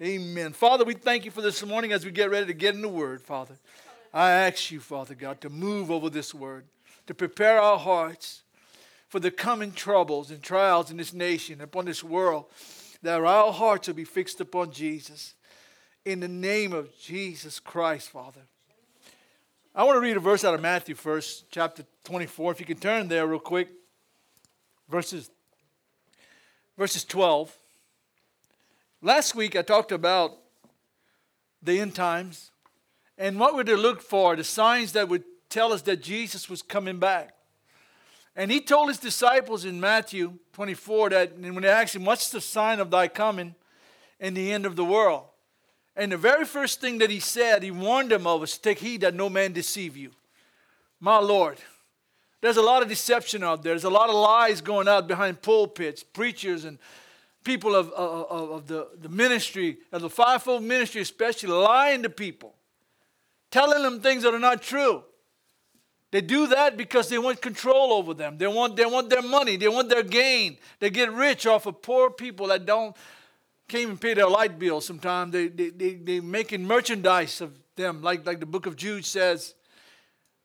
Amen. Father, we thank you for this morning as we get ready to get in the word, Father. I ask you, Father God, to move over this word, to prepare our hearts for the coming troubles and trials in this nation, upon this world, that our hearts will be fixed upon Jesus. In the name of Jesus Christ, Father. I want to read a verse out of Matthew first, chapter 24. If you can turn there real quick. Verses, verses 12. Last week I talked about the end times and what we're to look for, the signs that would tell us that Jesus was coming back. And he told his disciples in Matthew 24 that and when they asked him, What's the sign of thy coming and the end of the world? And the very first thing that he said, he warned them of was take heed that no man deceive you. My Lord, there's a lot of deception out there. There's a lot of lies going out behind pulpits, preachers and people of, of, of the, the ministry, of the fivefold ministry especially, lying to people, telling them things that are not true. They do that because they want control over them. They want, they want their money. They want their gain. They get rich off of poor people that don't can't even pay their light bill sometimes. They, they, they, they're making merchandise of them, like, like the book of Jude says.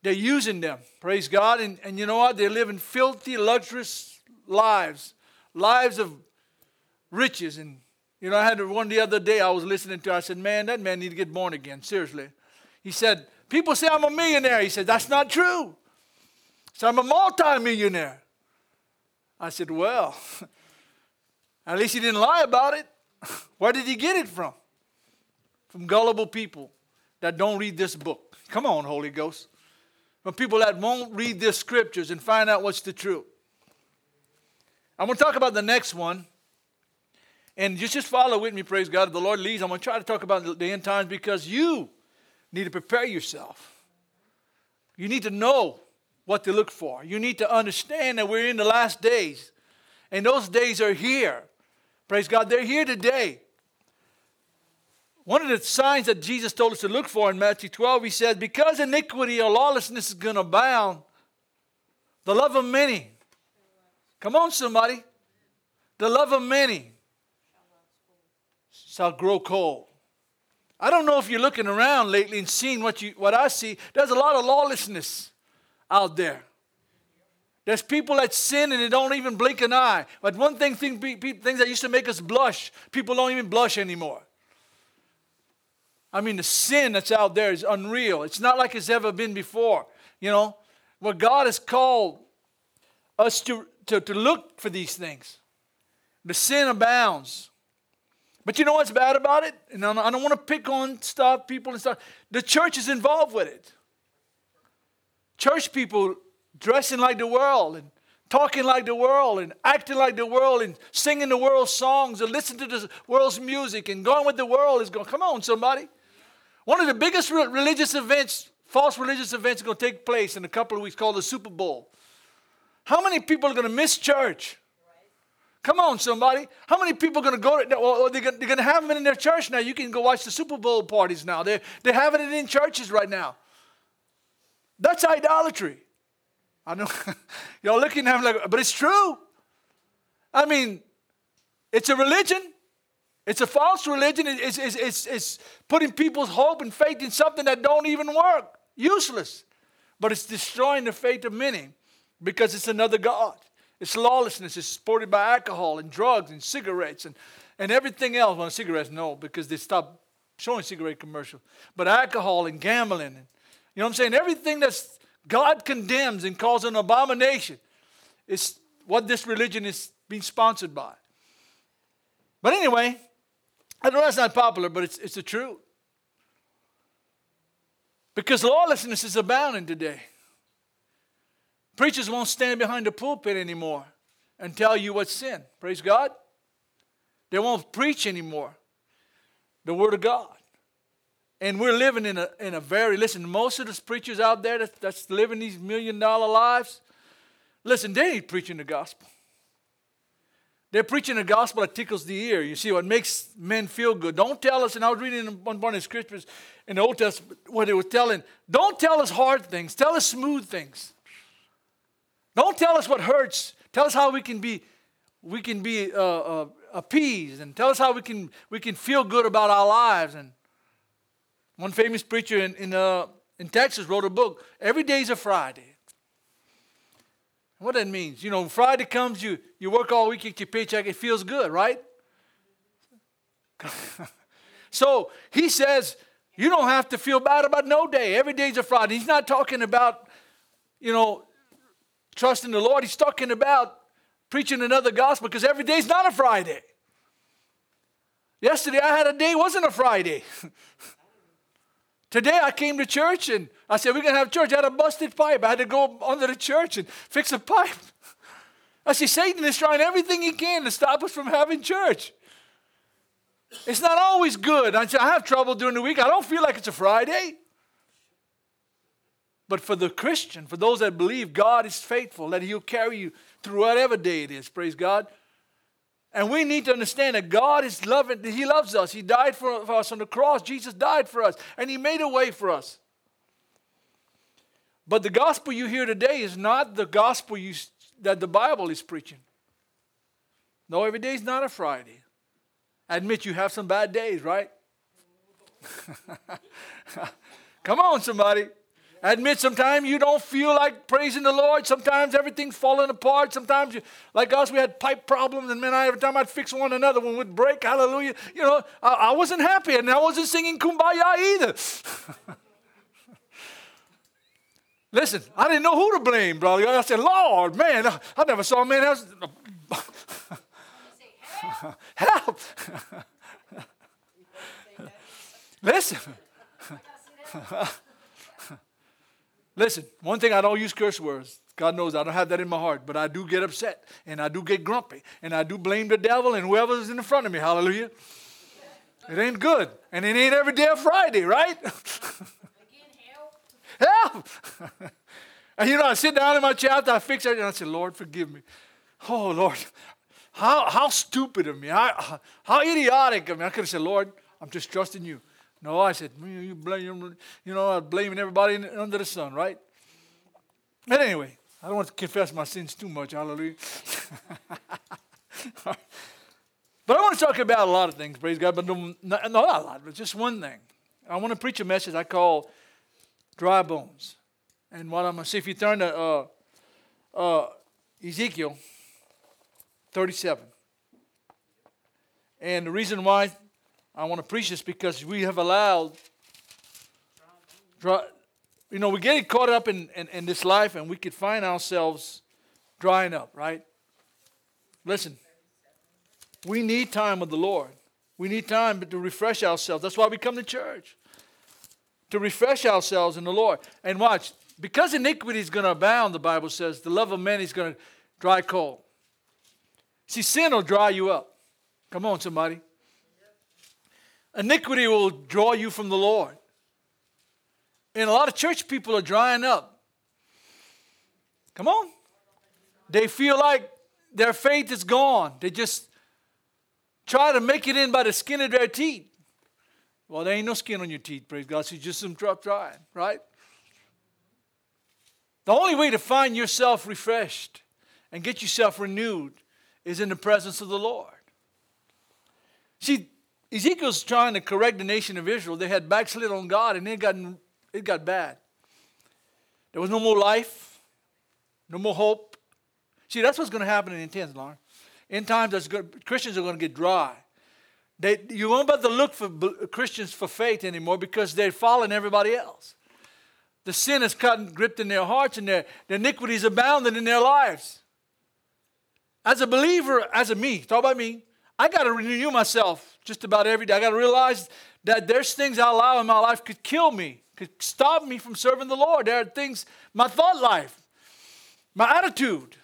They're using them, praise God. And, and you know what? They're living filthy, luxurious lives, lives of riches. And, you know, I had one the other day I was listening to, I said, man, that man need to get born again, seriously. He said, people say I'm a millionaire. He said, that's not true. So I'm a multimillionaire. I said, well, at least he didn't lie about it. Where did he get it from? From gullible people that don't read this book. Come on, Holy Ghost. From people that won't read the scriptures and find out what's the truth. I'm going to talk about the next one. And just, just follow with me, praise God. If the Lord leads, I'm going to try to talk about the end times because you need to prepare yourself. You need to know what to look for. You need to understand that we're in the last days. And those days are here. Praise God, they're here today. One of the signs that Jesus told us to look for in Matthew 12, he said, Because iniquity or lawlessness is going to abound, the love of many. Come on, somebody. The love of many shall grow cold. I don't know if you're looking around lately and seeing what, you, what I see. There's a lot of lawlessness out there. There's people that sin and they don't even blink an eye. But one thing, thing, things that used to make us blush, people don't even blush anymore. I mean, the sin that's out there is unreal. It's not like it's ever been before. You know, what God has called us to, to, to look for these things. The sin abounds. But you know what's bad about it? And I don't want to pick on stuff, people and stuff. The church is involved with it. Church people dressing like the world and talking like the world and acting like the world and singing the world's songs and listening to the world's music and going with the world is going, come on, somebody. One of the biggest religious events, false religious events, is going to take place in a couple of weeks called the Super Bowl. How many people are going to miss church? Come on, somebody. How many people are going to go? To, well, they're going to have them in their church now. You can go watch the Super Bowl parties now. They're, they're having it in churches right now. That's idolatry. I know y'all looking at him like, but it's true. I mean, it's a religion. It's a false religion. It's, it's, it's, it's putting people's hope and faith in something that don't even work. Useless. But it's destroying the faith of many because it's another God. It's lawlessness. It's supported by alcohol and drugs and cigarettes and, and everything else. Well, cigarettes, no, because they stopped showing cigarette commercials. But alcohol and gambling. And, you know what I'm saying? Everything that's God condemns and calls an abomination. is what this religion is being sponsored by. But anyway, I know that's not popular, but it's, it's the truth. Because lawlessness is abounding today. Preachers won't stand behind the pulpit anymore and tell you what's sin. Praise God. They won't preach anymore the Word of God. And we're living in a, in a very, listen, most of the preachers out there that's, that's living these million dollar lives, listen, they ain't preaching the gospel. They're preaching the gospel that tickles the ear. You see, what makes men feel good. Don't tell us, and I was reading one of the scriptures in the Old Testament what they were telling, don't tell us hard things, tell us smooth things. Don't tell us what hurts. Tell us how we can be, we can be uh, uh, appease and tell us how we can, we can feel good about our lives. And one famous preacher in, in, uh, in Texas wrote a book, Every Day's a Friday. What that means, you know, Friday comes, you, you work all week, get your paycheck, it feels good, right? so he says, you don't have to feel bad about no day. Every day's a Friday. He's not talking about, you know, trusting the Lord. He's talking about preaching another gospel because every day's not a Friday. Yesterday I had a day wasn't a Friday. Today I came to church and I said, We're going to have church. I had a busted pipe. I had to go under the church and fix a pipe. I see Satan is trying everything he can to stop us from having church. It's not always good. I have trouble during the week. I don't feel like it's a Friday. But for the Christian, for those that believe God is faithful, that He'll carry you through whatever day it is, praise God. And we need to understand that God is loving, He loves us. He died for, us on the cross. Jesus died for us, and He made a way for us. But the gospel you hear today is not the gospel you, that the Bible is preaching. No, every day is not a Friday. Admit you have some bad days, right? Come on, somebody. I admit sometimes you don't feel like praising the Lord. Sometimes everything's falling apart. Sometimes, you, like us, we had pipe problems, and man, every time I'd fix one, another one would break. Hallelujah. You know, I, I wasn't happy, and I wasn't singing kumbaya either. Listen, I didn't know who to blame, brother. I said, Lord, man, I, I never saw a man else. Help! Listen. Listen, one thing I don't use curse words. God knows I don't have that in my heart, but I do get upset and I do get grumpy and I do blame the devil and whoever's in front of me. Hallelujah. It ain't good. And it ain't every day of Friday, right? help. Help. and you know, I sit down in my chair after I fix it and I say, Lord, forgive me. Oh, Lord, how, how stupid of me. How idiotic of me. I could have said, Lord, I'm just trusting you. No, I said, you blame, you know, I'm blaming everybody under the sun, right? But anyway, I don't want to confess my sins too much. Hallelujah. but I want to talk about a lot of things, praise God, but no, not, not a lot, but just one thing. I want to preach a message I call Dry Bones. And what I'm going to see, if you turn to uh, uh, Ezekiel 37. And the reason why I want to preach this because we have allowed, you know, we get caught up in, in, in this life and we could find ourselves drying up, right? Listen, we need time with the Lord. We need time to refresh ourselves. That's why we come to church. To refresh ourselves in the Lord. And watch, because iniquity is going to abound, the Bible says, the love of many is going to dry cold. See, sin will dry you up. Come on, somebody. Iniquity will draw you from the Lord. And a lot of church people are drying up. Come on. They feel like their faith is gone. They just try to make it in by the skin of their teeth. Well, there ain't no skin on your teeth, praise God. So you just some drop drying, right? The only way to find yourself refreshed and get yourself renewed is in the presence of the Lord. See, Ezekiel's trying to correct the nation of Israel. They had backslid on God and it got, it got bad. There was no more life, no more hope. See, that's what's going to happen in the times, Lauren. In times, Christians are going to get dry. They, you won't have to look for Christians for faith anymore because they're following everybody else. The sin is cut gripped in their hearts and their, their iniquities abounding in their lives. As a believer, as a me, talk about me, I got to renew myself just about every day. I got to realize that there's things I allow in my life could kill me, could stop me from serving the Lord. There are things, my thought life, my attitude.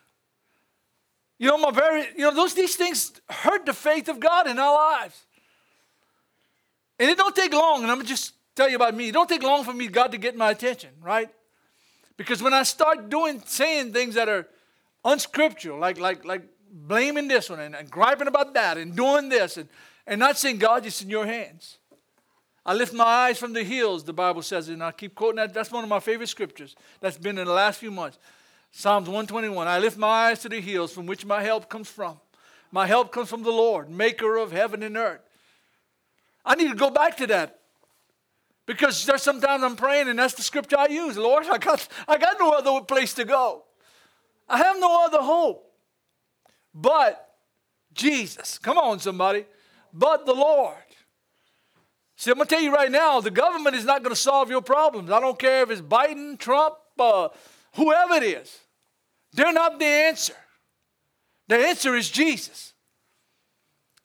You know, my very, you know, those these things hurt the faith of God in our lives. And it don't take long, and I'm just tell you about me. It don't take long for me, God, to get my attention, right? Because when I start doing, saying things that are unscriptural, like like like blaming this one and, and griping about that and doing this and, and not saying, God, it's in your hands. I lift my eyes from the hills, the Bible says, and I keep quoting that. That's one of my favorite scriptures that's been in the last few months. Psalms 121. I lift my eyes to the hills from which my help comes from. My help comes from the Lord, maker of heaven and earth. I need to go back to that. Because there's sometimes I'm praying and that's the scripture I use. Lord, I got, I got no other place to go. I have no other hope but Jesus. Come on, somebody. But the Lord. See, I'm going to tell you right now, the government is not going to solve your problems. I don't care if it's Biden, Trump, uh, whoever it is. They're not the answer. The answer is Jesus.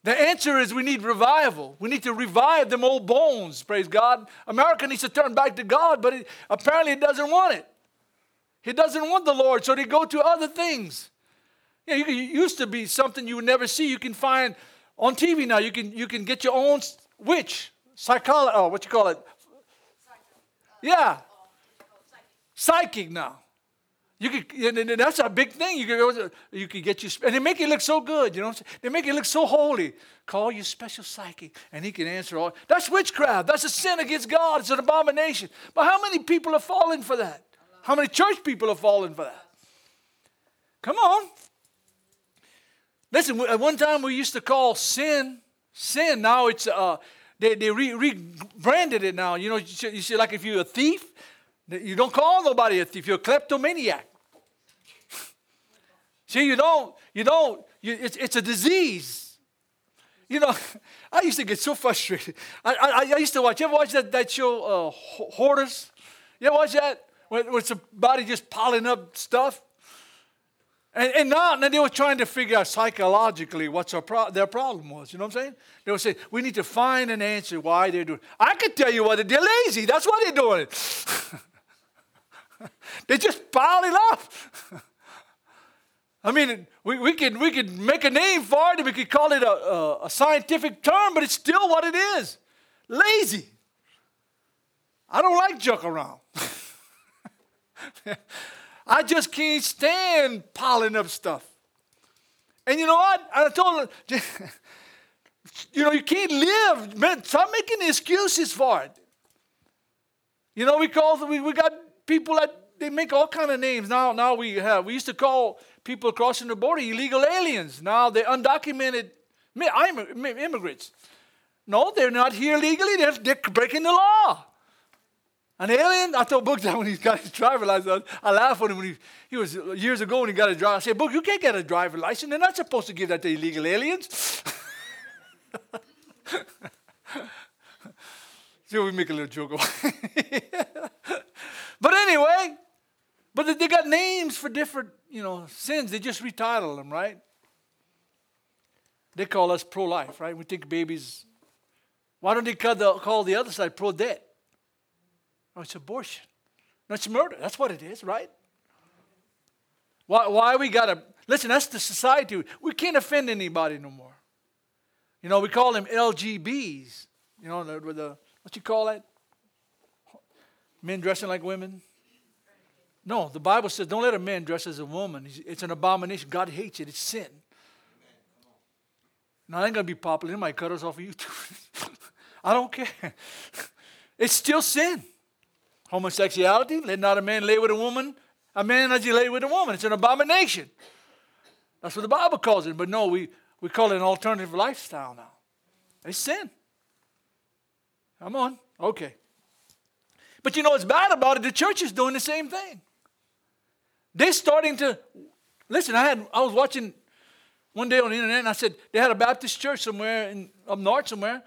The answer is we need revival. We need to revive them old bones, praise God. America needs to turn back to God, but it, apparently it doesn't want it. He doesn't want the Lord, so they go to other things. Yeah, you, it used to be something you would never see. You can find on TV now. You can you can get your own witch, psychology. Oh, what you call it? Uh, yeah, psychic now. You could, and that's a big thing. You could, you could get you, and they make it look so good. You know, they make it look so holy. Call you special psychic, and he can answer all. That's witchcraft. That's a sin against God. It's an abomination. But how many people are falling for that? How many church people are falling for that? Come on. Listen, at one time we used to call sin sin. Now it's uh, they they re- rebranded it now. You know, you see, like if you're a thief, you don't call nobody a thief. You're a kleptomaniac. See, you don't, you don't, you, it's, it's a disease. You know, I used to get so frustrated. I, I, I used to watch, you ever watch that, that show, uh, Hoarders? You ever watch that? Where, where it's body just piling up stuff? And, and now and they were trying to figure out psychologically what pro- their problem was. You know what I'm saying? They were saying, we need to find an answer why they're doing it. I could tell you what they're lazy. That's why they're doing it. they just pile it up. I mean, we, we, could, we could make a name for it, we could call it a, a, a scientific term, but it's still what it is lazy. I don't like junk around. I just can't stand piling up stuff. And you know what? I told her, you know, you can't live. Man, stop making excuses for it. You know, we call we, we got people that they make all kind of names. Now, now we have we used to call people crossing the border illegal aliens. Now they're undocumented immigrants. No, they're not here legally. They're, they're breaking the law. An alien? I told Book that when he got his driver's license. I laughed at him when he, he was uh, years ago when he got a driver. I said, Book, you can't get a driver's license. They're not supposed to give that to illegal aliens. so we make a little joke But anyway, but they got names for different, you know, sins. They just retitle them, right? They call us pro-life, right? We think babies. Why don't they call the, call the other side pro-death? No, it's abortion. No, it's murder. That's what it is, right? Why, why we got to, listen, that's the society. We can't offend anybody no more. You know, we call them LGBs. You know, the, the what you call that? Men dressing like women. No, the Bible says don't let a man dress as a woman. It's an abomination. God hates it. It's sin. Now, I ain't going to be popular. It might cut us off of YouTube. I don't care. It's still sin. Homosexuality, let not a man lay with a woman, a man as he lay with a woman. It's an abomination. That's what the Bible calls it. But no, we, we call it an alternative lifestyle now. It's sin. Come on. Okay. But you know what's bad about it? The church is doing the same thing. They're starting to listen. I had I was watching one day on the internet, and I said they had a Baptist church somewhere in up north somewhere,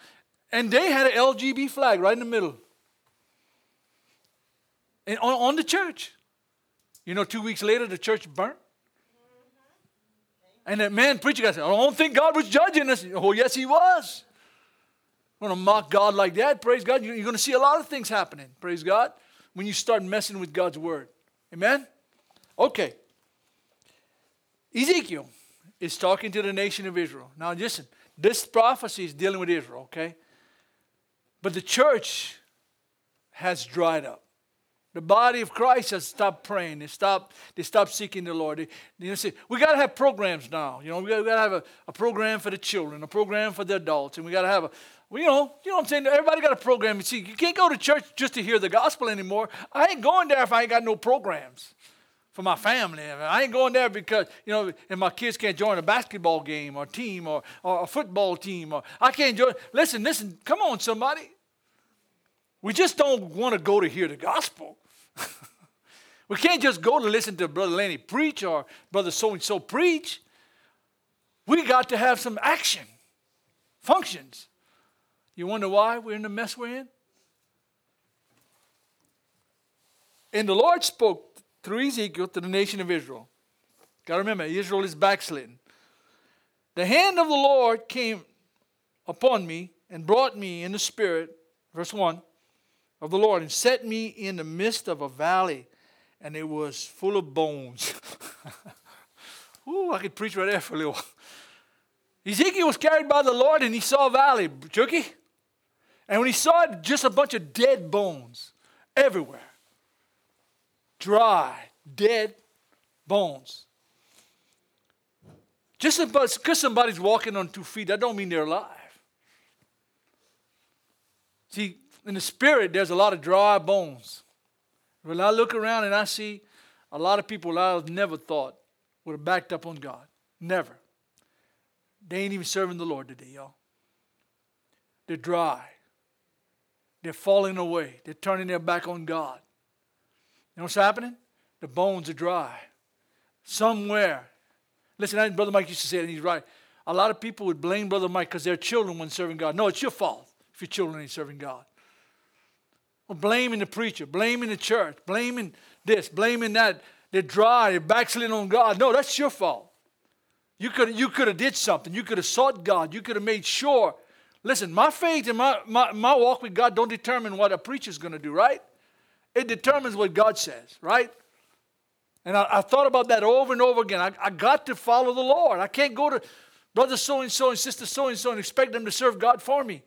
and they had an LGB flag right in the middle and on, on the church. You know, two weeks later, the church burnt. And that man preacher guy said, I don't think God was judging us. Oh, yes, he was. I'm to mock God like that. Praise God. You're going to see a lot of things happening. Praise God. When you start messing with God's word. Amen? Okay. Ezekiel is talking to the nation of Israel. Now, listen, this prophecy is dealing with Israel, okay? But the church has dried up. The body of Christ has stopped praying. They stopped, they stopped seeking the Lord. They, you know, we got to have programs now. You know, we got to have a, a program for the children, a program for the adults, and we got to have a, well, you know, you know what I'm saying? Everybody got a program. You see, you can't go to church just to hear the gospel anymore. I ain't going there if I ain't got no programs for my family. I ain't going there because, you know, if my kids can't join a basketball game or team or, or a football team or I can't join. Listen, listen, come on, somebody. We just don't want to go to hear the gospel. we can't just go to listen to Brother Lanny preach or Brother so and so preach. We got to have some action, functions. You wonder why we're in the mess we're in? And the Lord spoke through Ezekiel to the nation of Israel. Got to remember, Israel is backslidden. The hand of the Lord came upon me and brought me in the spirit, verse 1, of the Lord and set me in the midst of a valley, and it was full of bones. Ooh, I could preach right there for a little while. Ezekiel was carried by the Lord and he saw a valley, Chucky. And when he saw it, just a bunch of dead bones everywhere. Dry, dead bones. Just because somebody's walking on two feet, that don't mean they're alive. See, in the spirit, there's a lot of dry bones. When I look around and I see a lot of people I've never thought would have backed up on God. Never. They ain't even serving the Lord today, y'all. They're dry. They're falling away. They're turning their back on God. You know what's happening? The bones are dry. Somewhere. Listen, Brother Mike used to say it, and he's right. A lot of people would blame Brother Mike because their children weren't serving God. No, it's your fault if your children ain't serving God. Blaming the preacher, blaming the church, blaming this, blaming that. They're dry, they're backsliding on God. No, that's your fault. You could you could have did something. You could have sought God. You could have made sure. Listen, my faith and my, my, my walk with God don't determine what a preacher's going to do, right? It determines what God says, right? And I, I thought about that over and over again. I, I got to follow the Lord. I can't go to brother so and so and sister so and so and expect them to serve God for me.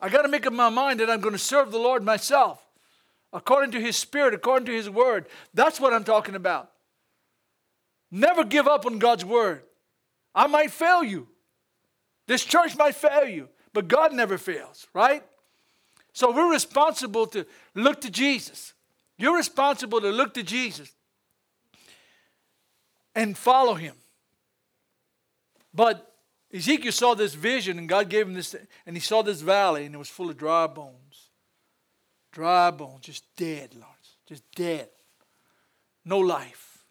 I got to make up my mind that I'm going to serve the Lord myself according to His Spirit, according to His Word. That's what I'm talking about. Never give up on God's Word. I might fail you. This church might fail you, but God never fails, right? So we're responsible to look to Jesus. You're responsible to look to Jesus and follow Him. But Ezekiel saw this vision, and God gave him this, and he saw this valley, and it was full of dry bones. Dry bones, just dead, Lawrence, just dead. No life.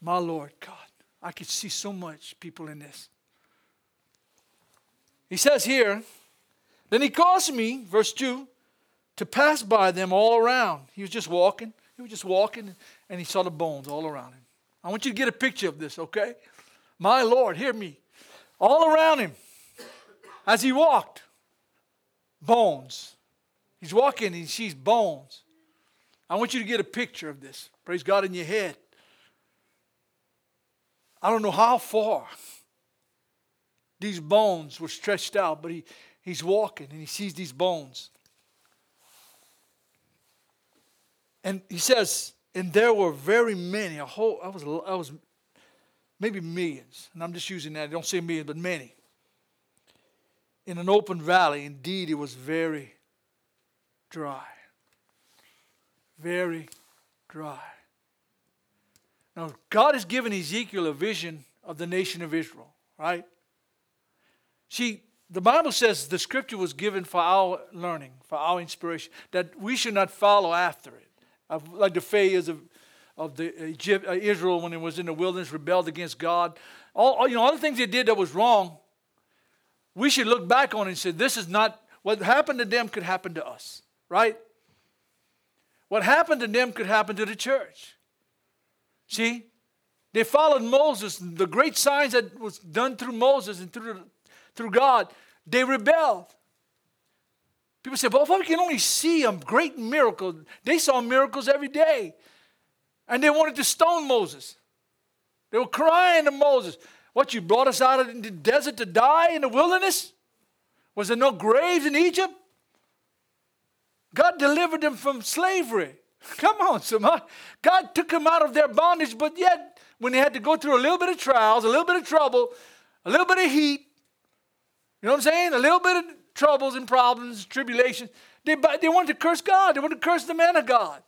My Lord God, I could see so much people in this. He says here, then he caused me, verse 2, to pass by them all around. He was just walking. He was just walking, and he saw the bones all around him. I want you to get a picture of this, okay? My Lord, hear me. All around him, as he walked, bones. He's walking, and he sees bones. I want you to get a picture of this. Praise God in your head. I don't know how far these bones were stretched out, but he, he's walking and he sees these bones. And he says, and there were very many, a whole, I was, I was maybe millions, and I'm just using that, I don't say millions, but many. In an open valley, indeed, it was very dry. Very dry. Now, God has given Ezekiel a vision of the nation of Israel, right? See, the Bible says the scripture was given for our learning, for our inspiration, that we should not follow after it. Like the failures of of the Egypt, uh, Israel when it was in the wilderness, rebelled against God. All, you know, all the things they did that was wrong, we should look back on it and say, this is not, what happened to them could happen to us, right? What happened to them could happen to the church. See? They followed Moses, the great signs that was done through Moses and through, through God, they rebelled. People say, well, if we can only see a great miracle, they saw miracles every day. And they wanted to stone Moses. They were crying to Moses, What, you brought us out of the desert to die in the wilderness? Was there no graves in Egypt? God delivered them from slavery. Come on, somebody. God took them out of their bondage, but yet, when they had to go through a little bit of trials, a little bit of trouble, a little bit of heat, you know what I'm saying? A little bit of troubles and problems, tribulations, they, they wanted to curse God. They wanted to curse the man of God.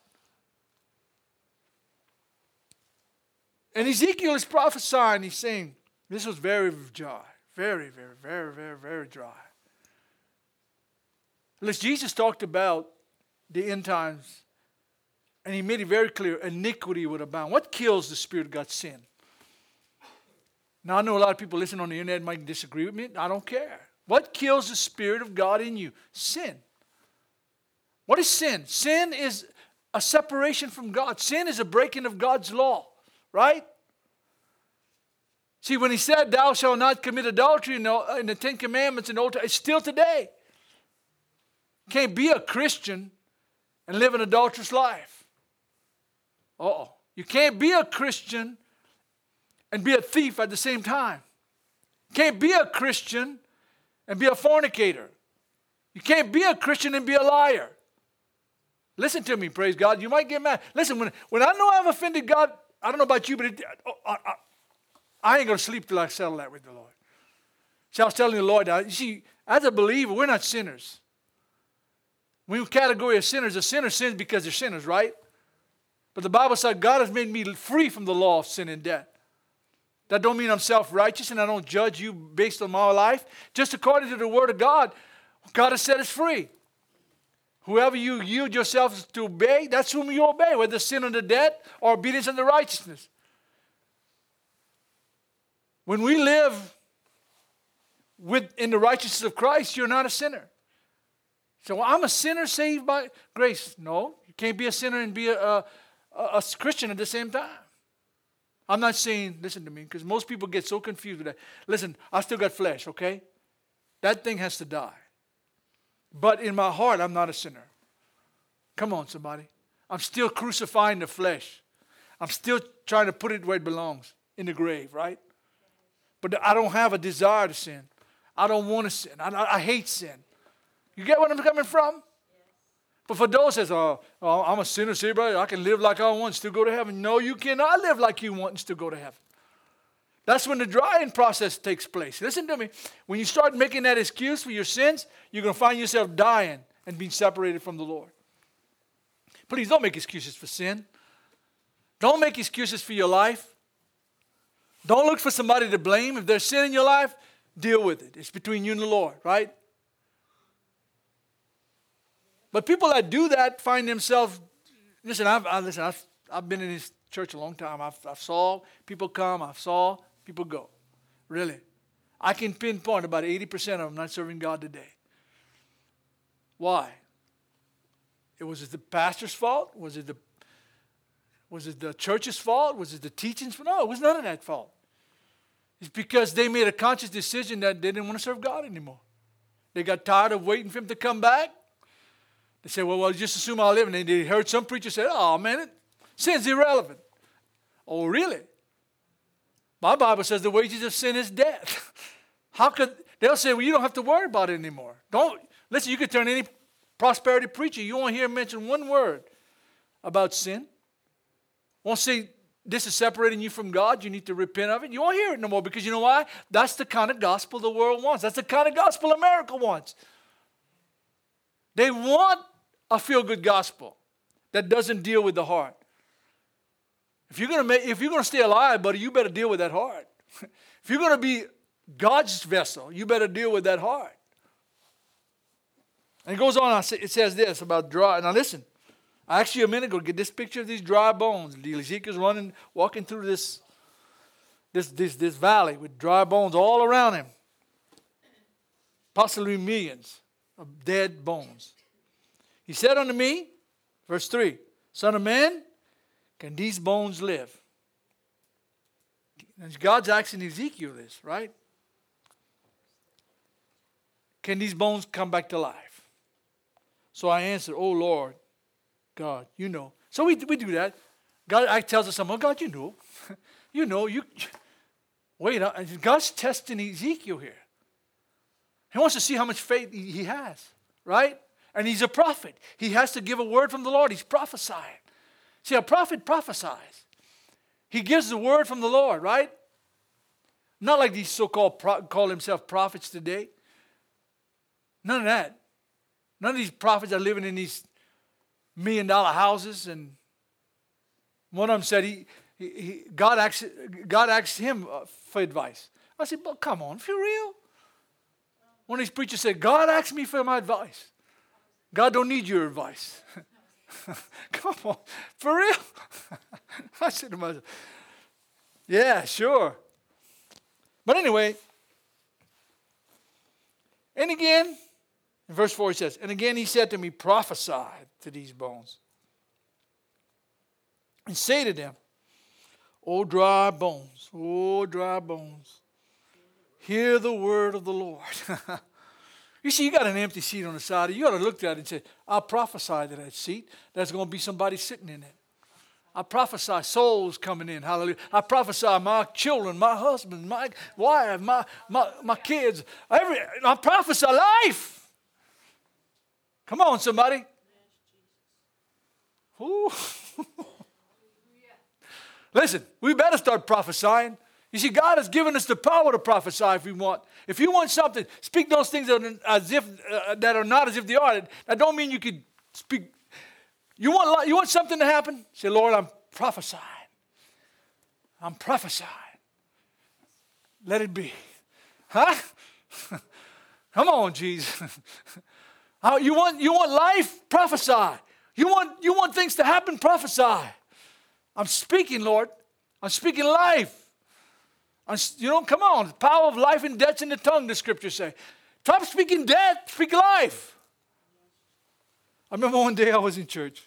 And Ezekiel is prophesying, he's saying, this was very dry, very, very, very, very, very dry. Unless Jesus talked about the end times, and he made it very clear iniquity would abound. What kills the Spirit of God? Sin. Now, I know a lot of people listening on the internet might disagree with me. I don't care. What kills the Spirit of God in you? Sin. What is sin? Sin is a separation from God. Sin is a breaking of God's law, right? See, when he said, Thou shalt not commit adultery in the, the Ten Commandments in Old Testament, it's still today. You can't be a Christian and live an adulterous life. oh. You can't be a Christian and be a thief at the same time. You can't be a Christian and be a fornicator. You can't be a Christian and be a liar. Listen to me, praise God. You might get mad. Listen, when, when I know I've offended God, I don't know about you, but it, I, I, I ain't going to sleep till I settle that with the Lord. See, I was telling the Lord, now, you see, as a believer, we're not sinners. When we category of sinners, a sinner sins because they're sinners, right? But the Bible said God has made me free from the law of sin and death. That don't mean I'm self-righteous and I don't judge you based on my life. Just according to the word of God, God has set us free. Whoever you yield yourself to obey, that's whom you obey, whether sin unto death or obedience unto righteousness. When we live with, in the righteousness of Christ, you're not a sinner. So I'm a sinner saved by grace. No, you can't be a sinner and be a, a, a Christian at the same time. I'm not saying, listen to me, because most people get so confused with that. Listen, I still got flesh, okay? That thing has to die. But in my heart, I'm not a sinner. Come on, somebody. I'm still crucifying the flesh. I'm still trying to put it where it belongs in the grave, right? But I don't have a desire to sin. I don't want to sin. I, I hate sin. You get where I'm coming from? But for those that says, oh, oh, I'm a sinner, see, brother, I can live like I want and still go to heaven. No, you cannot live like you want and still go to heaven. That's when the drying process takes place. Listen to me. When you start making that excuse for your sins, you're going to find yourself dying and being separated from the Lord. Please don't make excuses for sin. Don't make excuses for your life. Don't look for somebody to blame. If there's sin in your life, deal with it. It's between you and the Lord, right? But people that do that find themselves, listen, I've, I, listen, I've, I've been in this church a long time. I've, I've saw people come, I've saw people go. Really. I can pinpoint about 80% of them not serving God today. Why? It was it the pastor's fault? Was it the was it the church's fault? Was it the teaching's fault? No, it was none of that fault. It's because they made a conscious decision that they didn't want to serve God anymore. They got tired of waiting for him to come back. They said, well, well, just assume I'll live. And they heard some preacher say, oh, man, it, sin's irrelevant. Oh, really? My Bible says the wages of sin is death. How could they'll say, well, you don't have to worry about it anymore. Don't listen, you could turn any prosperity preacher, you won't hear mention one word about sin. Won't say this is separating you from God, you need to repent of it. You won't hear it no more because you know why? That's the kind of gospel the world wants. That's the kind of gospel America wants. They want a feel good gospel that doesn't deal with the heart. If you're gonna make, if you're gonna stay alive, buddy, you better deal with that heart. if you're gonna be God's vessel, you better deal with that heart. And it goes on. It says this about dry. Now listen, I actually a minute ago get this picture of these dry bones. Ezekiel's running, walking through this, this, this, this valley with dry bones all around him. Possibly millions of dead bones. He said unto me, verse 3, Son of man, can these bones live? And God's asking Ezekiel this, right? Can these bones come back to life? So I answered, Oh Lord, God, you know. So we, we do that. God tells us something. Oh, God, you know. you know. You wait. Uh, God's testing Ezekiel here. He wants to see how much faith he has, right? And he's a prophet. He has to give a word from the Lord. He's prophesying. See, a prophet prophesies. He gives the word from the Lord, right? Not like these so-called pro- call themselves prophets today. None of that. None of these prophets are living in these million dollar houses. And one of them said he, he, he, God, asked, God asked him uh, for advice. I said, but come on, for real? One of these preachers said, God asked me for my advice. God don't need your advice. come on, for real? I said to myself, yeah, sure. But anyway, and again, in verse 4 he says, And again he said to me, Prophesy to these bones. And say to them, O dry bones, O dry bones, hear the word of the Lord. you see, you got an empty seat on the side. You got to look at it and say, I'll prophesy to that seat. There's going to be somebody sitting in it. I prophesy souls coming in. Hallelujah. I prophesy my children, my husband, my wife, my, my, my kids. Every, I prophesy life. Come on, somebody. Ooh. Listen, we better start prophesying. You see, God has given us the power to prophesy if we want. If you want something, speak those things as if uh, that are not as if they are. That don't mean you could speak you want, you want something to happen? Say, Lord, I'm prophesying. I'm prophesying. Let it be. Huh? Come on, Jesus. you, want, you want life? Prophesy. You want, you want things to happen? Prophesy. I'm speaking, Lord. I'm speaking life. You know, come on. The power of life and death's in the tongue, the scriptures say. Stop speaking death, speak life. I remember one day I was in church.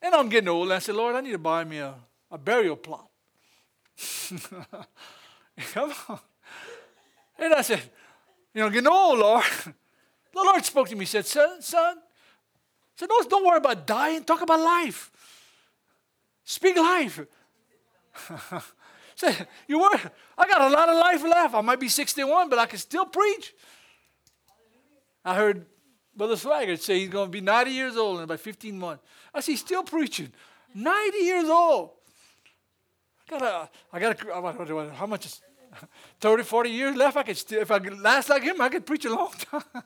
And I'm getting old. And I said, Lord, I need to buy me a, a burial plot. Come on. And I said, you know, getting old, Lord. The Lord spoke to me, said, son, son, said, no, don't worry about dying. Talk about life. Speak life. Say, you were, I got a lot of life left. I might be 61, but I can still preach. I heard Brother Swaggart say he's going to be 90 years old in about 15 months. I see, still preaching. 90 years old. I got a, I got a, how much is 30, 40 years left? I could still, if I could last like him, I could preach a long time.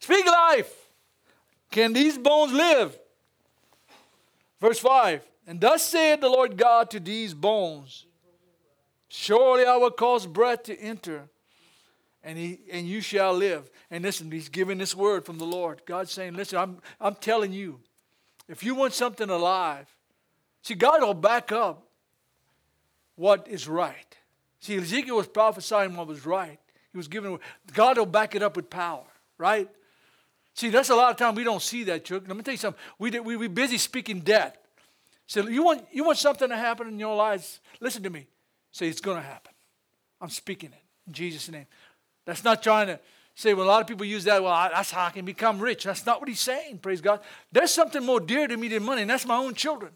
Speak life. Can these bones live? Verse 5 And thus saith the Lord God to these bones Surely I will cause breath to enter, and, he, and you shall live. And listen, he's giving this word from the Lord. God's saying, listen, I'm, I'm telling you, if you want something alive, see, God will back up what is right. See, Ezekiel was prophesying what was right. He was giving, God will back it up with power, right? See, that's a lot of time we don't see that, Chuck. Let me tell you something. We, we, we busy speaking death. So you want, you want something to happen in your lives? Listen to me. Say, it's going to happen. I'm speaking it in Jesus' name. That's not trying to say, well, a lot of people use that, well, that's how I can become rich. That's not what he's saying, praise God. There's something more dear to me than money, and that's my own children,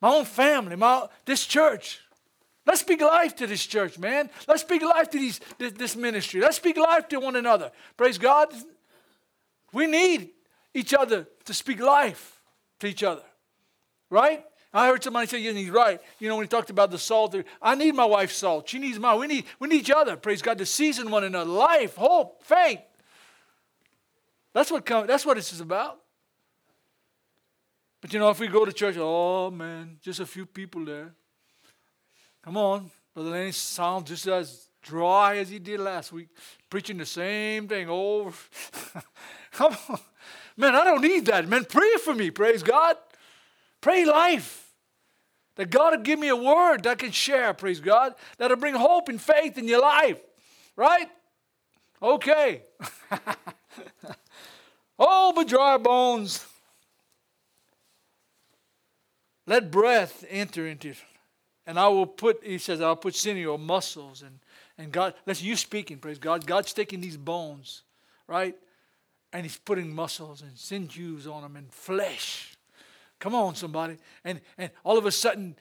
my own family, my, this church. Let's speak life to this church, man. Let's speak life to these, this, this ministry. Let's speak life to one another. Praise God. We need each other to speak life to each other, right? I heard somebody say, yeah, he's right. You know, when he talked about the salt, I need my wife's salt. She needs mine. We need, we need each other, praise God, to season one another. Life, hope, faith. That's what, come, that's what this is about. But you know, if we go to church, oh man, just a few people there. Come on, Brother Lanny sounds just as dry as he did last week, preaching the same thing over. Come on. Man, I don't need that. Man, pray for me, praise God. Pray life. That God will give me a word that I can share, praise God, that'll bring hope and faith in your life. Right? Okay. oh, but dry bones. Let breath enter into. And I will put, he says, I'll put sinew muscles and, and God, let's you speaking, praise God. God's taking these bones, right? And he's putting muscles and sinews on them and flesh. Come on, somebody. And, and all of a sudden,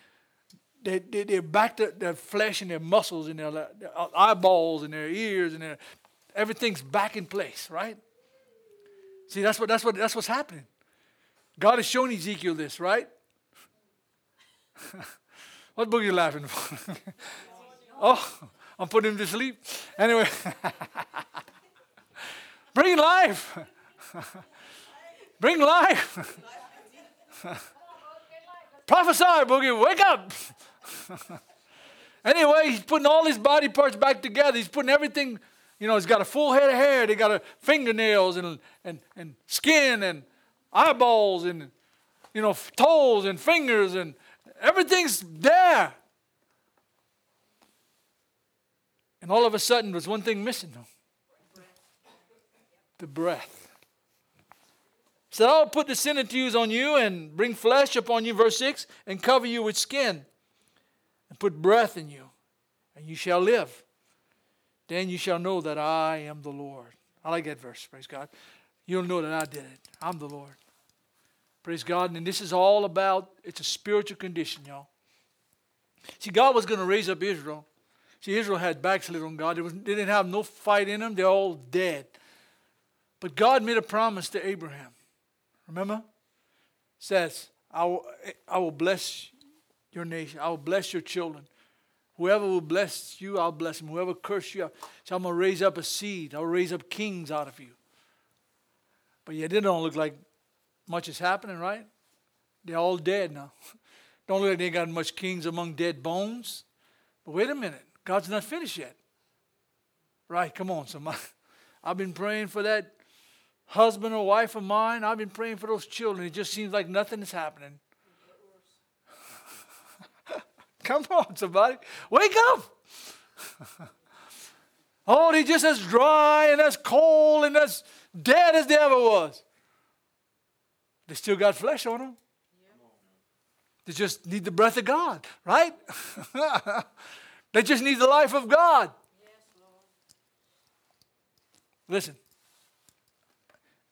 they, they, they're back to their flesh and their muscles and their, their eyeballs and their ears and their, everything's back in place, right? See, that's, what, that's, what, that's what's happening. God has shown Ezekiel this, right? what book are you laughing for? oh, I'm putting him to sleep. Anyway, bring life. bring life. prophesy, Boogie, wake up. anyway, he's putting all his body parts back together. He's putting everything, you know, he's got a full head of hair. They got a fingernails and, and, and skin and eyeballs and, you know, toes and fingers and everything's there. And all of a sudden, there's one thing missing, though the breath. Said, I'll put the sinews on you and bring flesh upon you, verse 6, and cover you with skin and put breath in you, and you shall live. Then you shall know that I am the Lord. I like that verse, praise God. You'll know that I did it. I'm the Lord. Praise God. And this is all about, it's a spiritual condition, y'all. See, God was going to raise up Israel. See, Israel had backslid on God. They didn't have no fight in them. They're all dead. But God made a promise to Abraham. Remember? Says, I will, I will bless your nation. I will bless your children. Whoever will bless you, I'll bless him. Whoever curse you, so I'm going to raise up a seed. I'll raise up kings out of you. But yet, it don't look like much is happening, right? They're all dead now. Don't look like they got much kings among dead bones. But wait a minute. God's not finished yet. Right, come on, somebody. I've been praying for that husband or wife of mine. I've been praying for those children. It just seems like nothing is happening. come on, somebody. Wake up. oh, they're just as dry and as cold and as dead as they ever was. They still got flesh on them. They just need the breath of God, right? They just need the life of God. Yes, Listen,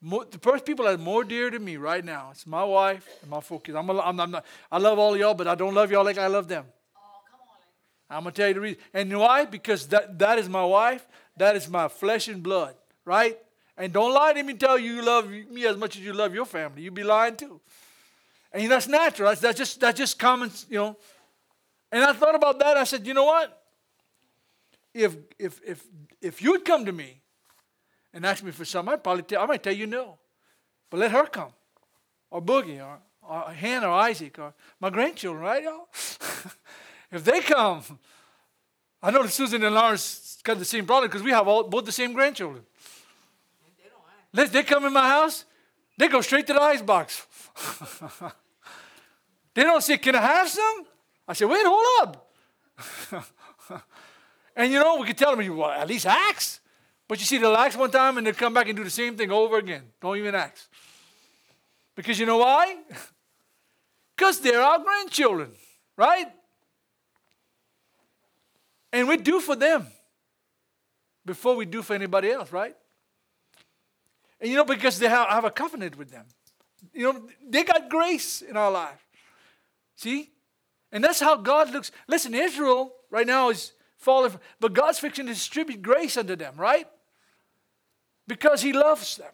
more, the first people that are more dear to me right now, it's my wife and my four kids. I'm, a, I'm, I'm not, I love all y'all, but I don't love y'all like I love them. Oh, I'm going to tell you the reason. And why? Because that, that is my wife. That is my flesh and blood, right? And don't lie to me and tell you you love me as much as you love your family. You'd be lying too. And that's natural. That's, that's, just, that's just common, you know, and I thought about that. I said, you know what? If if if if you'd come to me and ask me for something, I'd probably tell, I might tell you no. But let her come. Or Boogie or, or Hannah or Isaac or my grandchildren, right, y'all? if they come, I know that Susan and Lawrence got the same problem because we have all both the same grandchildren. They, they come in my house, they go straight to the ice box. they don't say, Can I have some? I said, wait, hold up. and you know, we could tell them, well, at least ask. But you see, they'll ask one time and they'll come back and do the same thing over again. Don't even ask. Because you know why? Because they're our grandchildren, right? And we do for them before we do for anybody else, right? And you know, because they have, have a covenant with them. You know, they got grace in our life. See? And that's how God looks. Listen, Israel right now is falling, but God's fixing to distribute grace unto them, right? Because He loves them.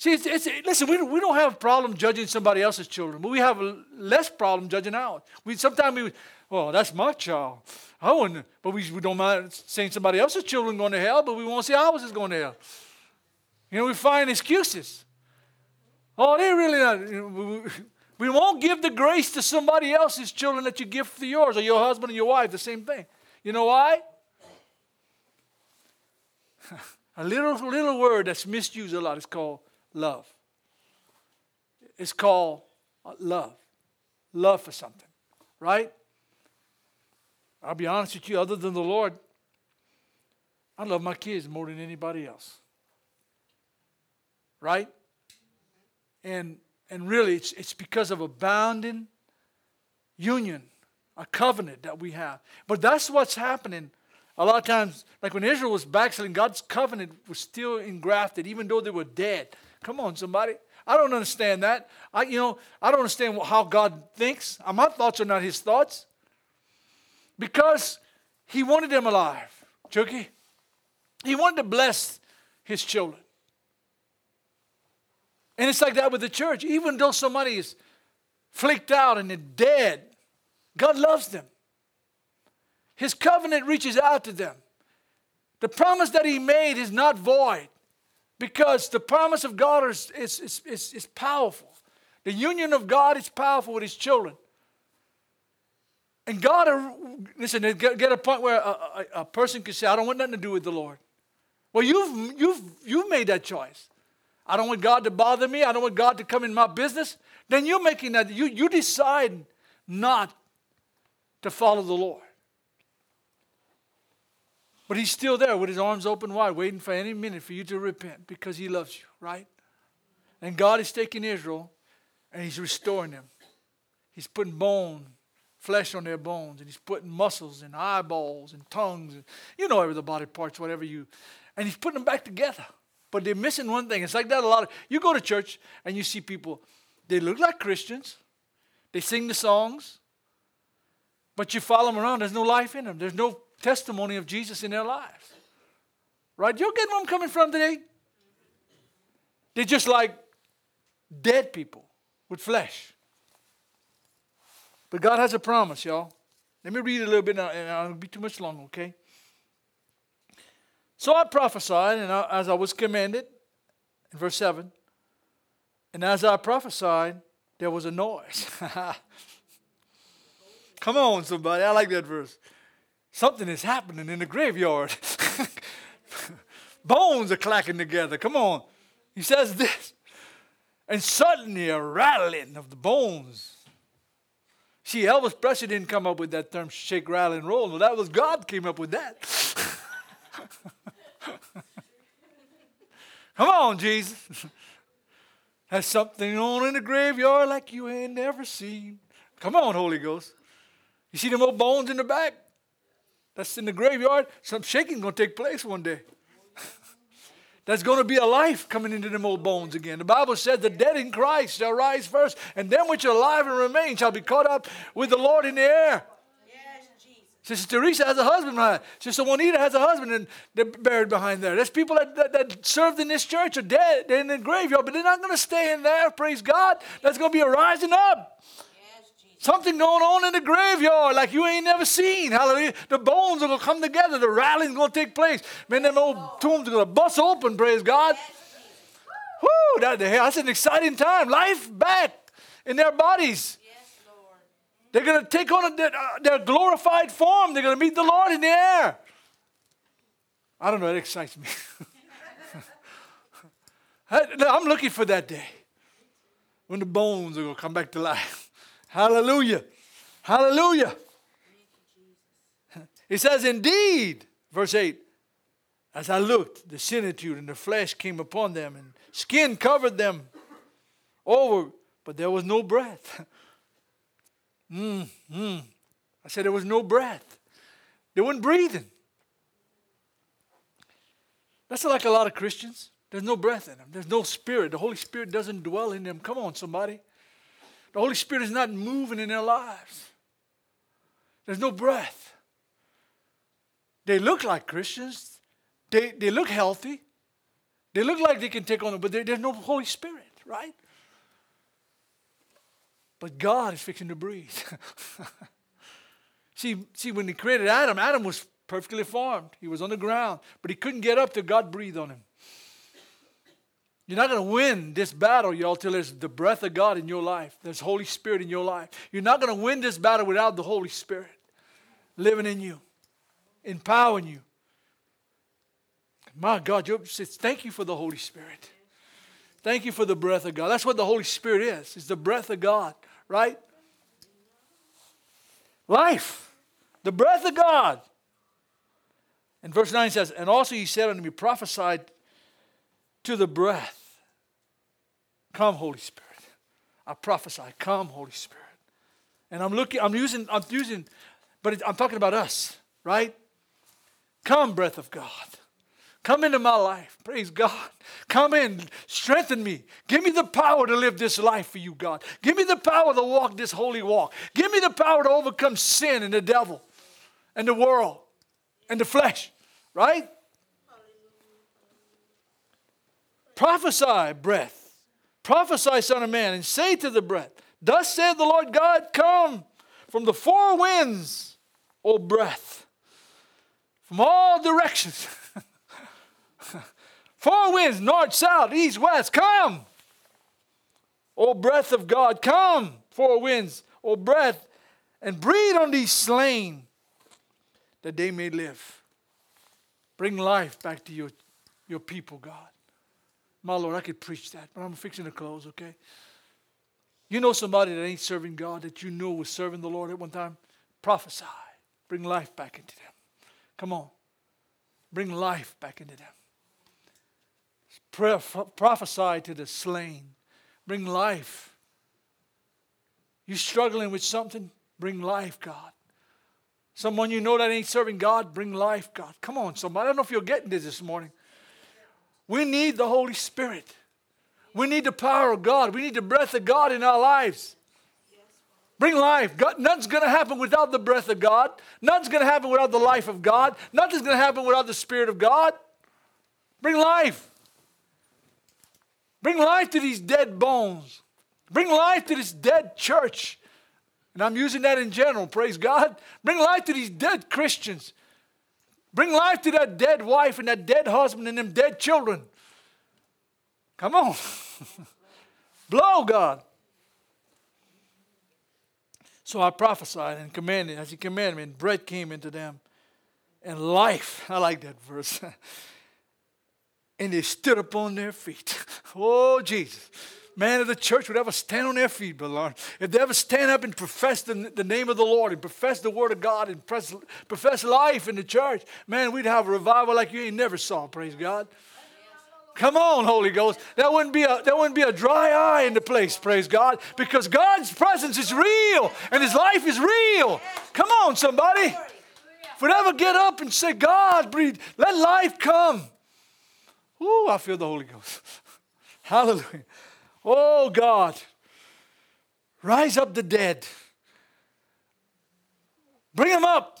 See, it's, it's, listen, we, we don't have a problem judging somebody else's children, but we have less problem judging ours. We sometimes we, well, that's my child. I wouldn't, but we, we don't mind saying somebody else's children going to hell, but we won't say ours is going to hell. You know, we find excuses. Oh, they really not. You know, we won't give the grace to somebody else's children that you give to yours or your husband and your wife, the same thing. You know why? a little, little word that's misused a lot is called love. It's called uh, love. Love for something, right? I'll be honest with you, other than the Lord, I love my kids more than anybody else. Right? And and really, it's, it's because of a bounding union, a covenant that we have. But that's what's happening. A lot of times, like when Israel was backsliding, God's covenant was still engrafted, even though they were dead. Come on, somebody. I don't understand that. I, you know, I don't understand how God thinks. Uh, my thoughts are not His thoughts. Because He wanted them alive, Chucky. He wanted to bless His children. And it's like that with the church. Even though somebody is flaked out and they're dead, God loves them. His covenant reaches out to them. The promise that He made is not void because the promise of God is, is, is, is, powerful. The union of God is powerful with his children. And God, uh, listen, get a point where a, a, a, person can say, I don't want nothing to do with the Lord. Well, you've, you've, you've made that choice. I don't want God to bother me. I don't want God to come in my business. Then you're making that, you, you decide not to follow the Lord. But he's still there with his arms open wide, waiting for any minute for you to repent because he loves you, right? And God is taking Israel and he's restoring them. He's putting bone, flesh on their bones, and he's putting muscles and eyeballs and tongues, and you know every the body parts, whatever you, and he's putting them back together. But they're missing one thing. It's like that a lot of you go to church and you see people, they look like Christians, they sing the songs, but you follow them around, there's no life in them. There's no testimony of Jesus in their lives. Right? You get where I'm coming from today? They're just like dead people with flesh. But God has a promise, y'all. Let me read a little bit now, and I will be too much long, okay? So I prophesied, and I, as I was commanded, in verse 7, and as I prophesied, there was a noise. Come on, somebody. I like that verse. Something is happening in the graveyard. Bones are clacking together. Come on. He says this. And suddenly a rattling of the bones. See, Elvis Presley didn't come up with that term shake, rattle, and roll. No, that was God came up with that. Come on, Jesus. Has something on in the graveyard like you ain't never seen. Come on, Holy Ghost. You see them old bones in the back? That's in the graveyard, some shaking going to take place one day. That's going to be a life coming into them old bones again. The Bible said the dead in Christ shall rise first, and them which are alive and remain shall be caught up with the Lord in the air. Sister Teresa has a husband. Behind. Sister Juanita has a husband, and they're buried behind there. There's people that, that, that served in this church are dead. They're in the graveyard, but they're not going to stay in there. Praise God. That's going to be a rising up. Something going on in the graveyard like you ain't never seen. Hallelujah. The bones are going to come together. The rattling's going to take place. Man, them old tombs are going to bust open, praise God. Whoo, that, that's an exciting time. Life back in their bodies. They're going to take on uh, their glorified form. They're going to meet the Lord in the air. I don't know, it excites me. I'm looking for that day when the bones are going to come back to life. Hallelujah. Hallelujah. He says, Indeed, verse 8, as I looked, the similitude and the flesh came upon them, and skin covered them over, but there was no breath. mm, mm. I said, There was no breath. They weren't breathing. That's like a lot of Christians. There's no breath in them, there's no spirit. The Holy Spirit doesn't dwell in them. Come on, somebody. The Holy Spirit is not moving in their lives. There's no breath. They look like Christians. They, they look healthy. They look like they can take on it, but there's no Holy Spirit, right? But God is fixing to breathe. see, see, when He created Adam, Adam was perfectly formed. He was on the ground, but he couldn't get up till God breathed on him. You're not going to win this battle, y'all, till there's the breath of God in your life. There's Holy Spirit in your life. You're not going to win this battle without the Holy Spirit living in you, empowering you. My God, you say, thank you for the Holy Spirit. Thank you for the breath of God. That's what the Holy Spirit is. It's the breath of God, right? Life, the breath of God. And verse 9 says, And also he said unto me, prophesied to the breath Come, Holy Spirit. I prophesy, come, Holy Spirit. And I'm looking, I'm using, I'm using, but I'm talking about us, right? Come, breath of God. Come into my life. Praise God. Come in. Strengthen me. Give me the power to live this life for you, God. Give me the power to walk this holy walk. Give me the power to overcome sin and the devil and the world and the flesh, right? Prophesy, breath. Prophesy, Son of Man, and say to the breath, Thus saith the Lord God, Come from the four winds, O breath, from all directions. four winds, north, south, east, west, come. O breath of God, come, four winds, O breath, and breathe on these slain that they may live. Bring life back to your, your people, God. My Lord, I could preach that, but I'm fixing to close, okay? You know somebody that ain't serving God that you knew was serving the Lord at one time? Prophesy. Bring life back into them. Come on. Bring life back into them. prophesy to the slain. Bring life. You struggling with something? Bring life, God. Someone you know that ain't serving God, bring life, God. Come on, somebody. I don't know if you're getting this this morning. We need the Holy Spirit. We need the power of God. We need the breath of God in our lives. Bring life. God, nothing's going to happen without the breath of God. Nothing's going to happen without the life of God. Nothing's going to happen without the Spirit of God. Bring life. Bring life to these dead bones. Bring life to this dead church. And I'm using that in general, praise God. Bring life to these dead Christians. Bring life to that dead wife and that dead husband and them dead children. Come on. Blow, God. So I prophesied and commanded, as he commanded me, and bread came into them. And life, I like that verse. and they stood upon their feet. Oh, Jesus man of the church would ever stand on their feet, but Lord, if they ever stand up and profess the, the name of the Lord and profess the word of God and press, profess life in the church, man, we'd have a revival like you ain't never saw, praise God. Come on, Holy Ghost. There wouldn't be a there wouldn't be a dry eye in the place, praise God, because God's presence is real and His life is real. Come on, somebody. If we ever get up and say, God, breathe, let life come. Ooh, I feel the Holy Ghost. Hallelujah. Oh God, rise up the dead. Bring them up.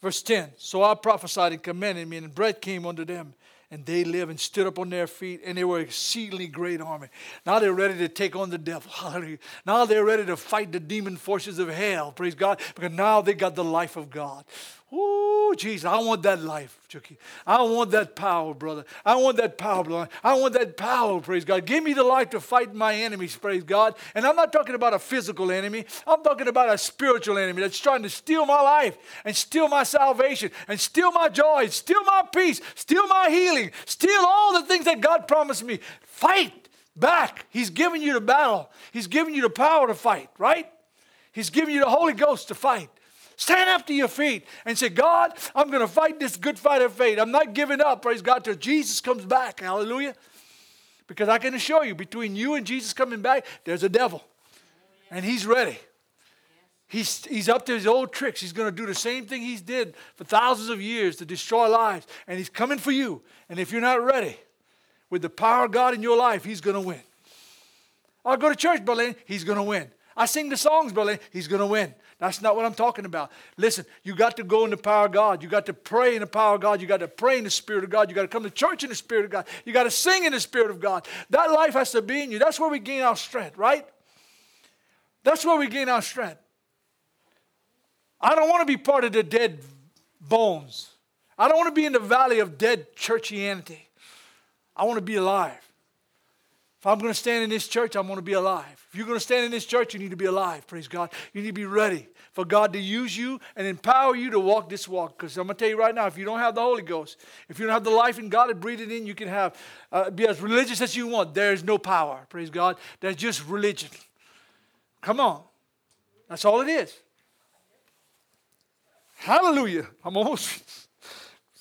Verse 10 So I prophesied and commanded me, and bread came unto them, and they lived and stood up on their feet, and they were exceedingly great army. Now they're ready to take on the devil. Hallelujah. Now they're ready to fight the demon forces of hell. Praise God. Because now they got the life of God. Oh, Jesus, I want that life, Chucky. I want that power, brother. I want that power, brother. I want that power, praise God. Give me the life to fight my enemies, praise God. And I'm not talking about a physical enemy. I'm talking about a spiritual enemy that's trying to steal my life and steal my salvation and steal my joy, steal my peace, steal my healing, steal all the things that God promised me. Fight back. He's giving you the battle. He's giving you the power to fight, right? He's giving you the Holy Ghost to fight. Stand up to your feet and say, God, I'm going to fight this good fight of faith. I'm not giving up, praise God, till Jesus comes back. Hallelujah. Because I can assure you, between you and Jesus coming back, there's a devil. And he's ready. He's, he's up to his old tricks. He's going to do the same thing he's did for thousands of years to destroy lives. And he's coming for you. And if you're not ready with the power of God in your life, he's going to win. I'll go to church, Berlin. He's going to win. I sing the songs, Berlin. He's going to win. That's not what I'm talking about. Listen, you got to go in the power of God. You got to pray in the power of God. You got to pray in the Spirit of God. You got to come to church in the Spirit of God. You got to sing in the Spirit of God. That life has to be in you. That's where we gain our strength, right? That's where we gain our strength. I don't want to be part of the dead bones. I don't want to be in the valley of dead churchianity. I want to be alive. If I'm going to stand in this church, I'm going to be alive. If you're going to stand in this church, you need to be alive. Praise God. You need to be ready for God to use you and empower you to walk this walk. Because I'm going to tell you right now, if you don't have the Holy Ghost, if you don't have the life in God and breathe it in, you can have uh, be as religious as you want. There is no power. Praise God. That's just religion. Come on. That's all it is. Hallelujah. I'm almost.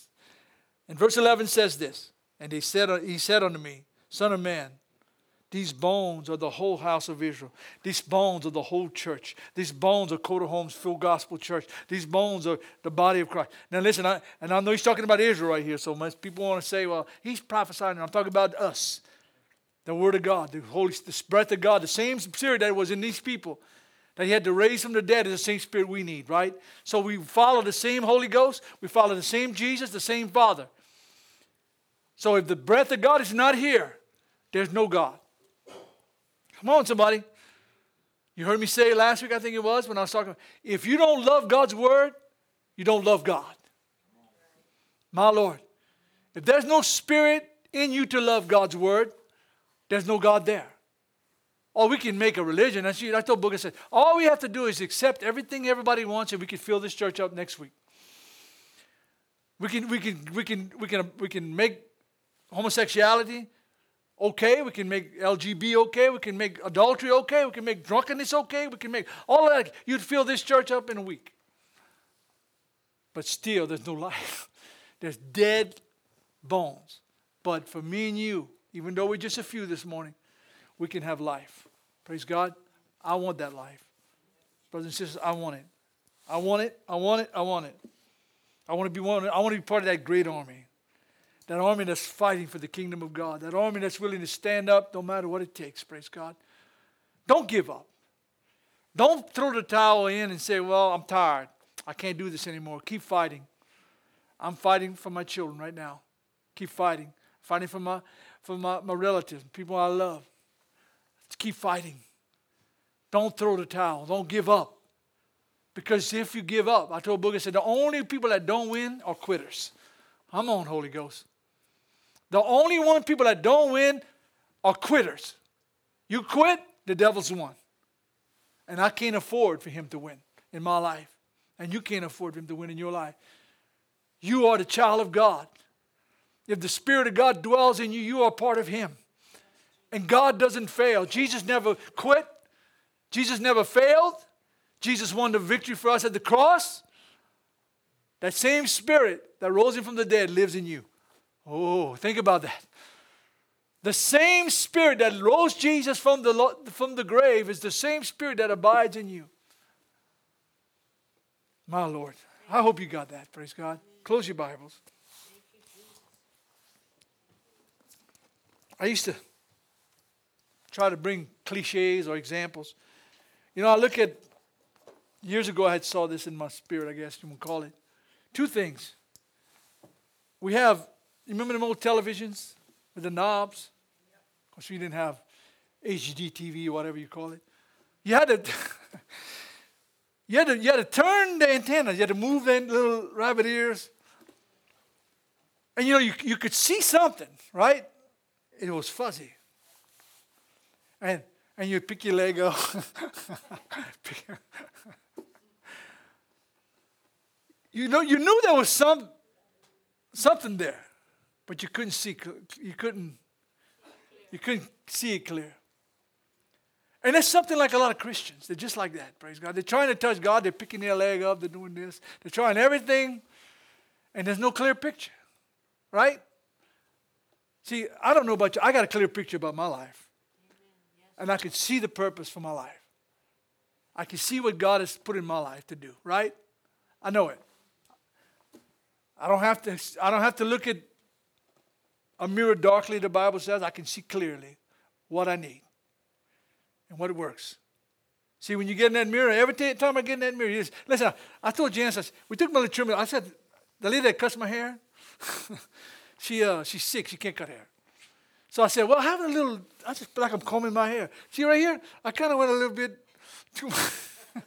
and verse 11 says this. And he said, he said unto me, Son of man, these bones are the whole house of Israel. These bones are the whole church. These bones are Coteau Homes Full Gospel Church. These bones are the body of Christ. Now, listen, I, and I know he's talking about Israel right here, so most people want to say, well, he's prophesying. I'm talking about us, the Word of God, the Holy the breath of God, the same spirit that was in these people that he had to raise from the dead is the same spirit we need, right? So we follow the same Holy Ghost, we follow the same Jesus, the same Father. So if the breath of God is not here, there's no God. Come on, somebody. You heard me say last week, I think it was, when I was talking. If you don't love God's word, you don't love God. My Lord. If there's no spirit in you to love God's word, there's no God there. Or we can make a religion. See, I told Booker, said, all we have to do is accept everything everybody wants and we can fill this church up next week. We can, we can, we can, we can, we can make homosexuality okay. We can make LGB okay. We can make adultery okay. We can make drunkenness okay. We can make all that. You'd fill this church up in a week. But still, there's no life. There's dead bones. But for me and you, even though we're just a few this morning, we can have life. Praise God. I want that life. Brothers and sisters, I want it. I want it. I want it. I want it. I want to be one. I want to be part of that great army. That army that's fighting for the kingdom of God. That army that's willing to stand up no matter what it takes. Praise God. Don't give up. Don't throw the towel in and say, Well, I'm tired. I can't do this anymore. Keep fighting. I'm fighting for my children right now. Keep fighting. Fighting for my for my, my relatives, people I love. Let's keep fighting. Don't throw the towel. Don't give up. Because if you give up, I told Boogie, I said, the only people that don't win are quitters. I'm on, Holy Ghost. The only one people that don't win are quitters. You quit, the devil's won. And I can't afford for him to win in my life. And you can't afford for him to win in your life. You are the child of God. If the Spirit of God dwells in you, you are part of Him. And God doesn't fail. Jesus never quit, Jesus never failed. Jesus won the victory for us at the cross. That same Spirit that rose him from the dead lives in you. Oh, think about that. The same Spirit that rose Jesus from the, from the grave is the same Spirit that abides in you. My Lord. I hope you got that. Praise God. Close your Bibles. I used to try to bring cliches or examples. You know, I look at years ago I had saw this in my spirit, I guess you would call it. Two things. We have, you remember the old televisions with the knobs? Because we didn't have HGTV or whatever you call it. You had to, you had to, you had to turn the antenna. You had to move the little rabbit ears. And you know, you, you could see something, right? it was fuzzy. And, and you pick your leg up. you know, you knew there was some something there, but you couldn't see. You couldn't. You couldn't see it clear. And that's something like a lot of Christians. They're just like that. Praise God. They're trying to touch God. They're picking their leg up. They're doing this. They're trying everything, and there's no clear picture, right? See, I don't know about you. I got a clear picture about my life. And I can see the purpose for my life. I can see what God has put in my life to do, right? I know it. I don't have to I don't have to look at a mirror darkly, the Bible says. I can see clearly what I need and what it works. See, when you get in that mirror, every time I get in that mirror, just, listen, I told Janice, we took my trim. I said, the lady that cuts my hair, She, uh, she's sick. She can't cut hair. So I said, well, have a little, I just feel like I'm combing my hair. See right here? I kind of went a little bit too much.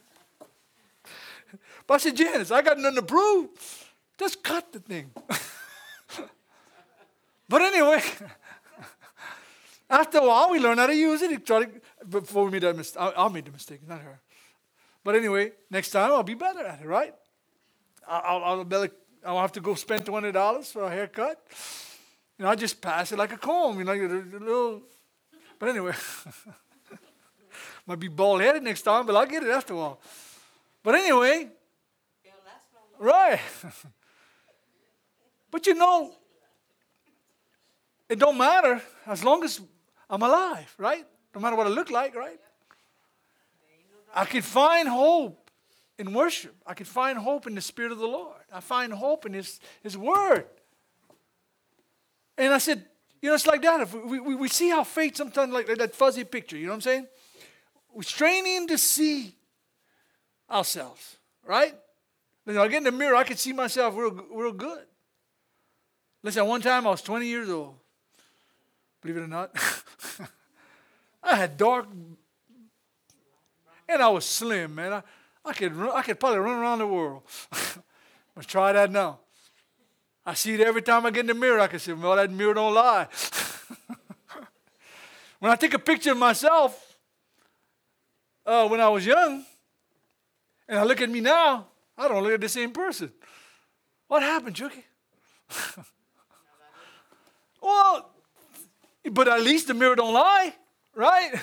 But I said, Janice, I got nothing to prove. Just cut the thing. but anyway, after a while, we learn how to use it. Before we made that mistake, I, I made the mistake, not her. But anyway, next time I'll be better at it, right? I'll, I'll, I'll I don't have to go spend $200 for a haircut. You know, I just pass it like a comb. You know, a little. But anyway, might be bald headed next time, but I'll get it after a while. But anyway, right. but you know, it don't matter as long as I'm alive, right? No matter what I look like, right? I can find hope in worship. I can find hope in the Spirit of the Lord. I find hope in His, His Word. And I said, you know, it's like that. If we, we, we see how faith sometimes like that fuzzy picture, you know what I'm saying? We're straining to see ourselves, right? Listen, I get in the mirror, I can see myself real, real good. Listen, one time I was 20 years old. Believe it or not. I had dark, and I was slim, man. I, I could, run, I could probably run around the world. Let's try that now. I see it every time I get in the mirror. I can say, well, that mirror don't lie. When I take a picture of myself uh, when I was young, and I look at me now, I don't look at the same person. What happened, Chucky? well, but at least the mirror don't lie, right?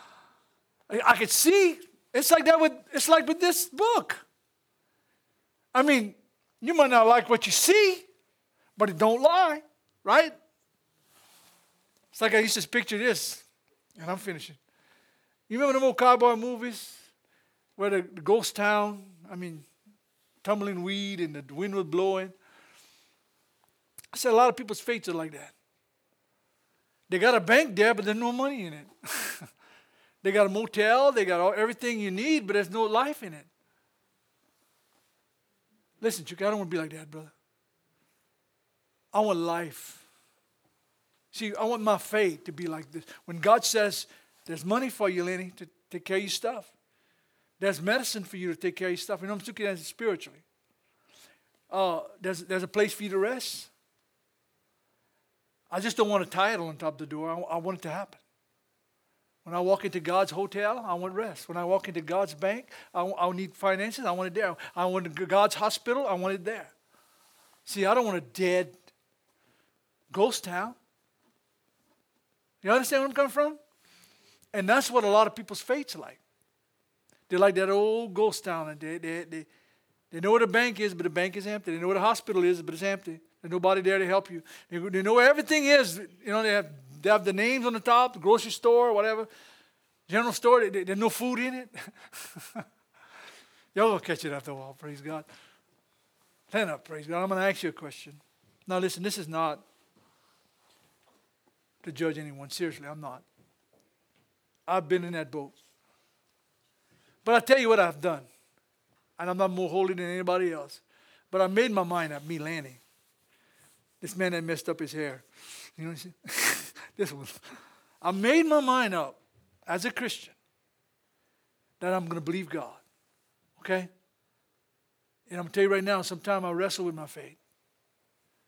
I, could see. It's like that with it's like with this book. I mean, you might not like what you see, but it don't lie, right? It's like I used to picture this, and I'm finishing. You remember the old cowboy movies where the, the ghost town, I mean, tumbling weed and the wind was blowing? I said a lot of people's fates are like that. They got a bank there, but there's no money in it. they got a motel, they got all, everything you need, but there's no life in it. Listen, Chuck, I don't want to be like that, brother. I want life. See, I want my faith to be like this. When God says, there's money for you, Lanny, to take care of your stuff. There's medicine for you to take care of your stuff. You know, I'm looking at it spiritually. Uh, there's, there's a place for you to rest. I just don't want a title on top of the door. I, I want it to happen. When I walk into God's hotel, I want rest. When I walk into God's bank, I, I need finances. I want it there. I want God's hospital. I want it there. See, I don't want a dead ghost town. You understand where I'm coming from? And that's what a lot of people's faith's like. They're like that old ghost town. And they, they, they, they know where the bank is, but the bank is empty. They know where the hospital is, but it's empty. There's nobody there to help you. They, they know where everything is. You know, they have, they have the names on the top, the grocery store, whatever, general store. They, they, there's no food in it. Y'all will catch it after a while, praise God. Stand up, praise God. I'm going to ask you a question. Now, listen, this is not to judge anyone. Seriously, I'm not. I've been in that boat. But I tell you what I've done. And I'm not more holy than anybody else. But I made my mind up, me, Lanny. This man that messed up his hair. You know this one. I made my mind up as a Christian that I'm going to believe God. Okay? And I'm going to tell you right now, sometimes I wrestle with my faith.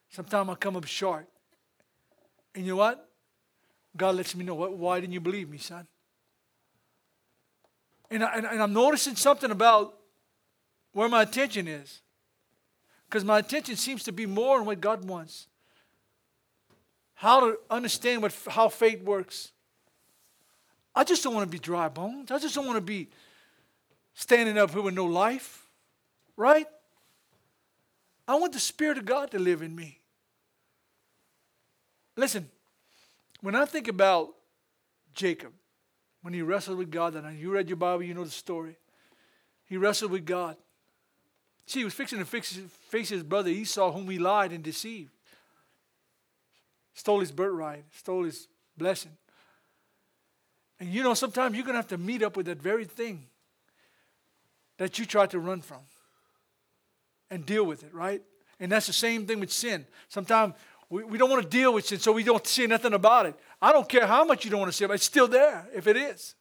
Sometimes I come up short. And you know what? God lets me know, why didn't you believe me, son? And, I, and, and I'm noticing something about where my attention is. Because my attention seems to be more on what God wants. How to understand what, how faith works. I just don't want to be dry bones. I just don't want to be standing up here with no life. Right? I want the Spirit of God to live in me. Listen, when I think about Jacob, when he wrestled with God, and you read your Bible, you know the story. He wrestled with God. See, he was fixing to fix, face his brother Esau, whom he lied and deceived. Stole his birthright, stole his blessing. And you know, sometimes you're going to have to meet up with that very thing that you tried to run from and deal with it, right? And that's the same thing with sin. Sometimes we, we don't want to deal with sin, so we don't say nothing about it. I don't care how much you don't want to say about it, it's still there if it is.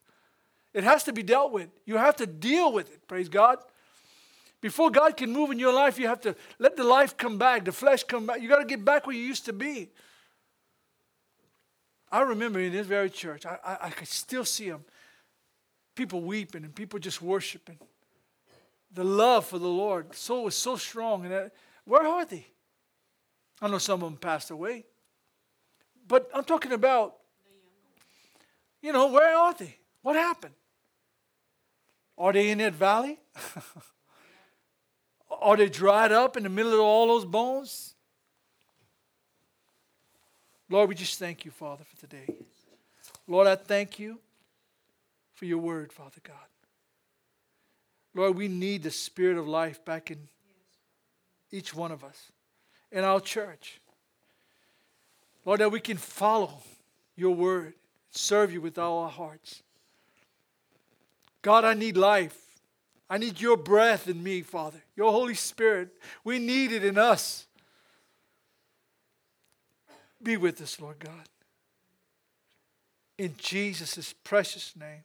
It has to be dealt with. You have to deal with it, praise God. Before God can move in your life, you have to let the life come back, the flesh come back. You got to get back where you used to be. I remember in this very church, I, I, I could still see them. People weeping and people just worshiping. The love for the Lord so was so strong. And where are they? I know some of them passed away. But I'm talking about, you know, where are they? What happened? Are they in that valley? Are they dried up in the middle of all those bones? Lord, we just thank you, Father, for today. Lord, I thank you for your word, Father God. Lord, we need the spirit of life back in each one of us, in our church. Lord, that we can follow your word, serve you with all our hearts. God, I need life. I need your breath in me, Father. Your Holy Spirit. We need it in us. Be with us, Lord God. In Jesus' precious name.